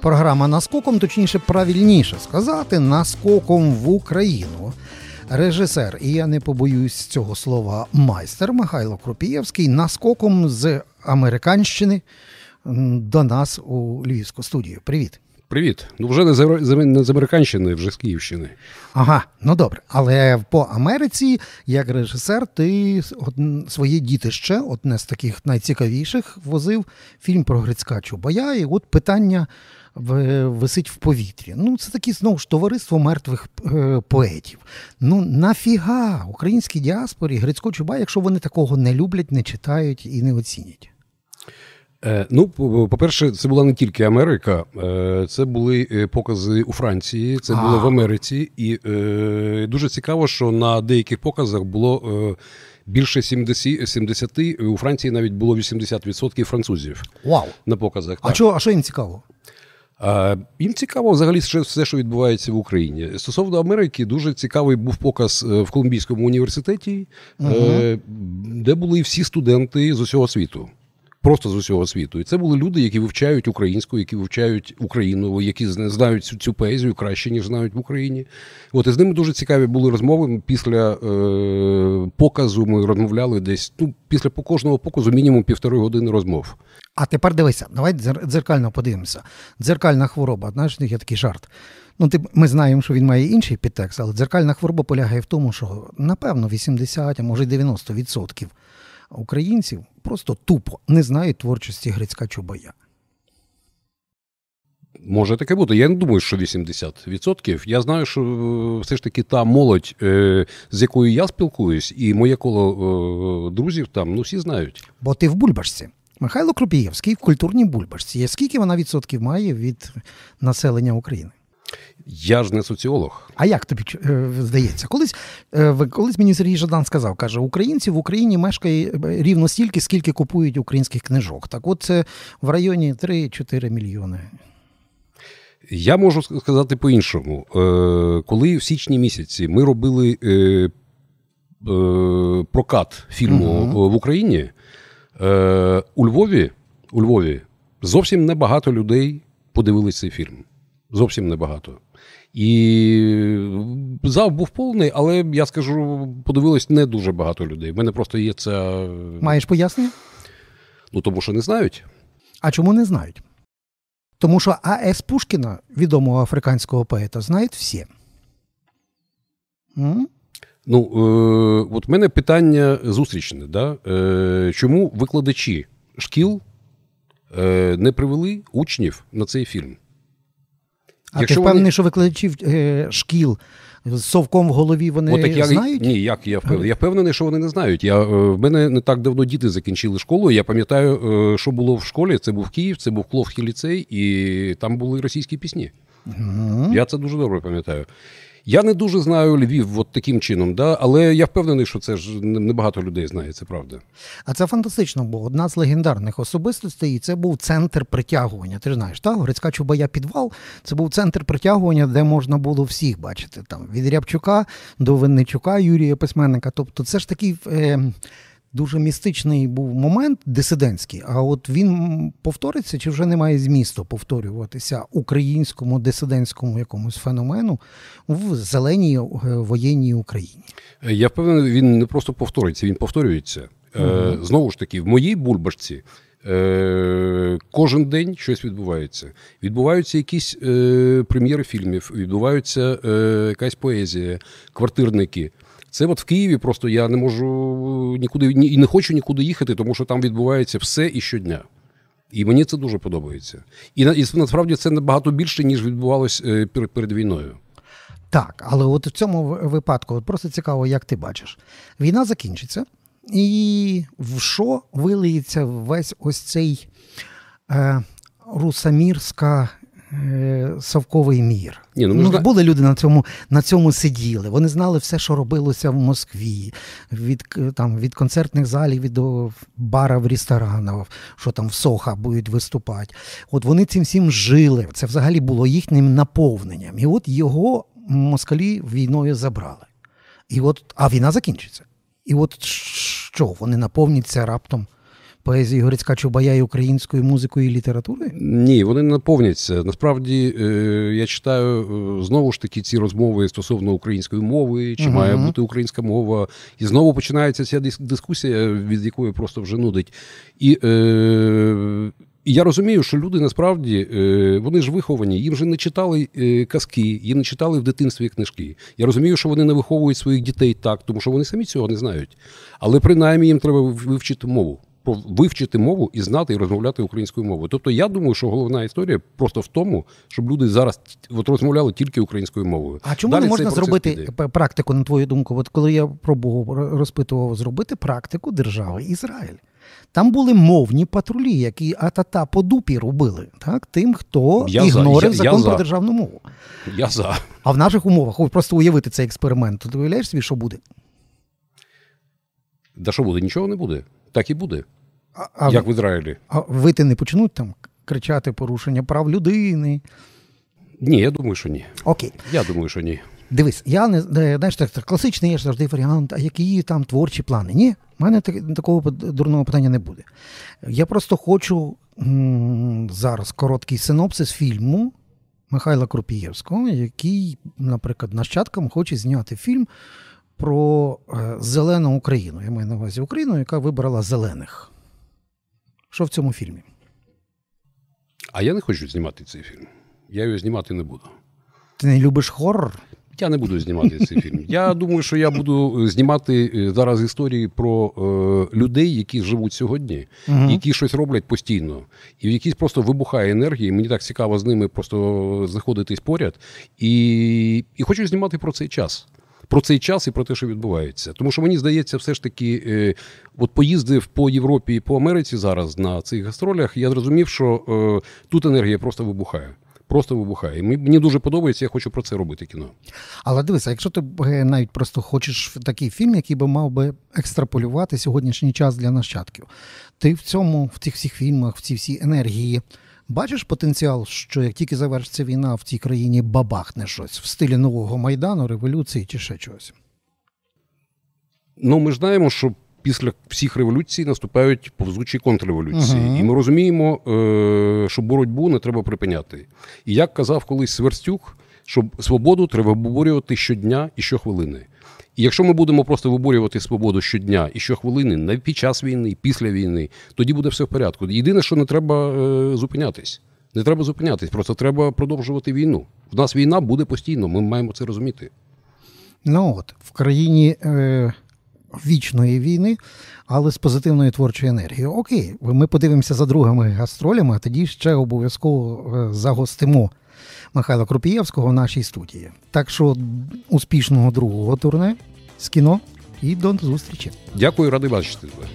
Програма наскоком, точніше, правильніше сказати, наскоком в Україну. Режисер, і я не побоюсь цього слова, майстер Михайло Крупієвський наскоком з американщини до нас у Львівську студію. Привіт. Привіт. Ну вже не з Американщини, вже з Київщини. Ага, ну добре. Але по Америці, як режисер, ти своє дітище, одне з таких найцікавіших, возив фільм про Грицька Чубая. І от питання висить в повітрі. Ну, це таке знову ж товариство мертвих е, поетів. Ну нафіга українській діаспорі Грицько Чубай, якщо вони такого не люблять, не читають і не оцінять. Е, ну, по-перше, це була не тільки Америка, е, це були е, покази у Франції, це було в Америці, і дуже цікаво, що на деяких показах було більше 70, 70, у Франції навіть було 80% французів Вау. на показах. А що, а що їм цікаво? А, Їм цікаво взагалі все, що відбувається в Україні. Стосовно Америки, дуже цікавий був показ в Колумбійському університеті, угу. де були всі студенти з усього світу просто з усього світу. І це були люди, які вивчають українську, які вивчають Україну, які знають цю, цю поезію краще, ніж знають в Україні. От і з ними дуже цікаві були розмови. Після е, показу ми розмовляли десь. Ну, після кожного показу мінімум півтори години розмов. А тепер дивися, давай дзеркально подивимося. Дзеркальна хвороба, знаєш, є такий жарт. Ну, ти, Ми знаємо, що він має інший підтекст, але дзеркальна хвороба полягає в тому, що напевно 80, а може 90% українців просто тупо не знають творчості Грицька Чубая. Може таке бути. Я не думаю, що 80%. Я знаю, що е, все ж таки та молодь, е, з якою я спілкуюсь, і моє коло е, друзів там, ну всі знають. Бо ти в Бульбашці. Михайло Крупієвський в культурній Бульбашці. Скільки вона відсотків має від населення України? Я ж не соціолог. А як тобі е, здається? Колись е, колись мені Сергій Жадан сказав, каже, українців в Україні мешкає е, рівно стільки, скільки купують українських книжок. Так от це в районі 3-4 мільйони. Я можу сказати по-іншому. Коли в січні місяці ми робили прокат фільму угу. в Україні, у Львові, у Львові зовсім небагато людей подивилися цей фільм. Зовсім небагато. І зал був повний, але я скажу, подивилось не дуже багато людей. У мене просто є це. Маєш пояснення? Ну, тому що не знають. А чому не знають? Тому що А.С. Пушкіна, відомого африканського поета, знають всі. М? Ну, е, от в мене питання зустрічне. Да? Е, Чому викладачі шкіл е, не привели учнів на цей фільм? А Якщо ти впевнений, вони... що викладачів е, шкіл з совком в голові вони О, так я, знають? Ні, як я впевнений. Я впевнений, що вони не знають. Я, е, В мене не так давно діти закінчили школу. Я пам'ятаю, е, що було в школі. Це був Київ, це був Кловський ліцей, і там були російські пісні. Угу. Я це дуже добре пам'ятаю. Я не дуже знаю Львів от таким чином, да? але я впевнений, що це ж небагато людей знає, це правда. А це фантастично, бо одна з легендарних особистостей, і це був центр притягування. Ти ж знаєш, так? Грицька Чубая підвал це був центр притягування, де можна було всіх бачити. Там Від Рябчука до Винничука, Юрія Письменника. Тобто, це ж такий. Е, дуже містичний був момент дисидентський. А от він повториться чи вже немає змісту повторюватися українському дисидентському якомусь феномену в зеленій е, воєнній Україні? Я впевнений, він не просто повториться, він повторюється. Угу. Знову ж таки, в моїй бульбашці. Е, кожен день щось відбувається. Відбуваються якісь е, прем'єри фільмів, відбуваються е, якась поезія, квартирники. Це от в Києві просто я не можу нікуди і не хочу нікуди їхати, тому що там відбувається все і щодня. І мені це дуже подобається. І і насправді це набагато більше, ніж відбувалось е, перед, війною. Так, але от в цьому випадку просто цікаво, як ти бачиш, війна закінчиться, і в що вилиється весь ось цей е, русамірська Е, совковий мір. Ні, ну, ну, Були люди на цьому на цьому сиділи. Вони знали все, що робилося в Москві, від там, від концертних залів від до барів, ресторанів, що там в Соха будуть виступати. От вони цим всім жили. Це взагалі було їхнім наповненням. І от його москалі війною забрали. І от, А війна закінчиться. І от що? Вони наповняться раптом поезії Горицька Чубая і українською музикою і літературою? Ні, вони не наповняться. Насправді е, я читаю е, знову ж таки ці розмови стосовно української мови, чи Мгм. має бути українська мова, і знову починається ця дискусія, від якої просто вже нудить. І е, і я розумію, що люди насправді вони ж виховані, їм же не читали казки, їм не читали в дитинстві книжки. Я розумію, що вони не виховують своїх дітей так, тому що вони самі цього не знають. Але принаймні їм треба вивчити мову. Вивчити мову і знати і розмовляти українською мовою. Тобто я думаю, що головна історія просто в тому, щоб люди зараз от розмовляли тільки українською мовою. А чому Далі не можна зробити піде. практику, на твою думку? От коли я пробував розпитував зробити практику держави Ізраїль. Там були мовні патрулі, які атата по дупі робили, так? тим, хто Я за, ігнорив я- я закон за. про державну мову. Я за. А в наших умовах, просто уявити цей експеримент, то ти уявляєш собі, що буде? Да що буде? Нічого не буде. Так і буде. А, Як в Ізраїлі. а вити не почнуть там кричати порушення прав людини. Ні, я думаю, що ні. Окей. Я думаю, що ні. Дивись, я не знаєш, так, так класичний є завжди варіант, а які там творчі плани? Ні, в мене так, такого дурного питання не буде. Я просто хочу м, зараз короткий синопсис фільму Михайла Крупієвського, який, наприклад, нащадкам хоче зняти фільм про е, зелену Україну. Я маю на увазі Україну, яка вибрала зелених. Що в цьому фільмі? А я не хочу знімати цей фільм. Я його знімати не буду. Ти не любиш хоррор? Я не буду знімати цей фільм. Я думаю, що я буду знімати е, зараз історії про е, людей, які живуть сьогодні, Мгм. які щось роблять постійно, і в якісь просто вибухає енергія. Мені так цікаво з ними просто знаходитись поряд. І, і хочу знімати про цей час. Про цей час і про те, що відбувається. Тому що мені здається, все ж таки, е, от поїздив по Європі і по Америці зараз на цих гастролях, я зрозумів, що е, тут енергія просто вибухає. Просто вибухає. Мені- дуже подобається, я хочу про це робити кіно. Але дивися, якщо ти е, навіть просто хочеш такий фільм, який би мав би екстраполювати сьогоднішній час для нащадків, ти в цьому, в цих всіх фільмах, в цій всій енергії. Бачиш потенціал, що як тільки завершиться війна в цій країні бабахне щось в стилі нового майдану, революції чи ще чогось? Ну, ми ж знаємо, що після всіх революцій наступають повзучі контрреволюції. Мгм. І ми розуміємо, е, що боротьбу не треба припиняти. І як казав колись Сверстюк, що свободу треба виборювати щодня і щохвилини. І якщо ми будемо просто виборювати свободу щодня і щохвилини, не під час війни, після війни, тоді буде все в порядку. Єдине, що не треба е, зупинятись. Не треба зупинятись, просто треба продовжувати війну. В нас війна буде постійно, ми маємо це розуміти. Ну от, в країні е, вічної війни, але з позитивною творчою енергією. Окей, ми подивимося за другими гастролями, а тоді ще обов'язково е, загостимо Михайла Крупієвського в нашій студії. Так що успішного другого турне з кіно і до зустрічі. Дякую, радий бачити тебе.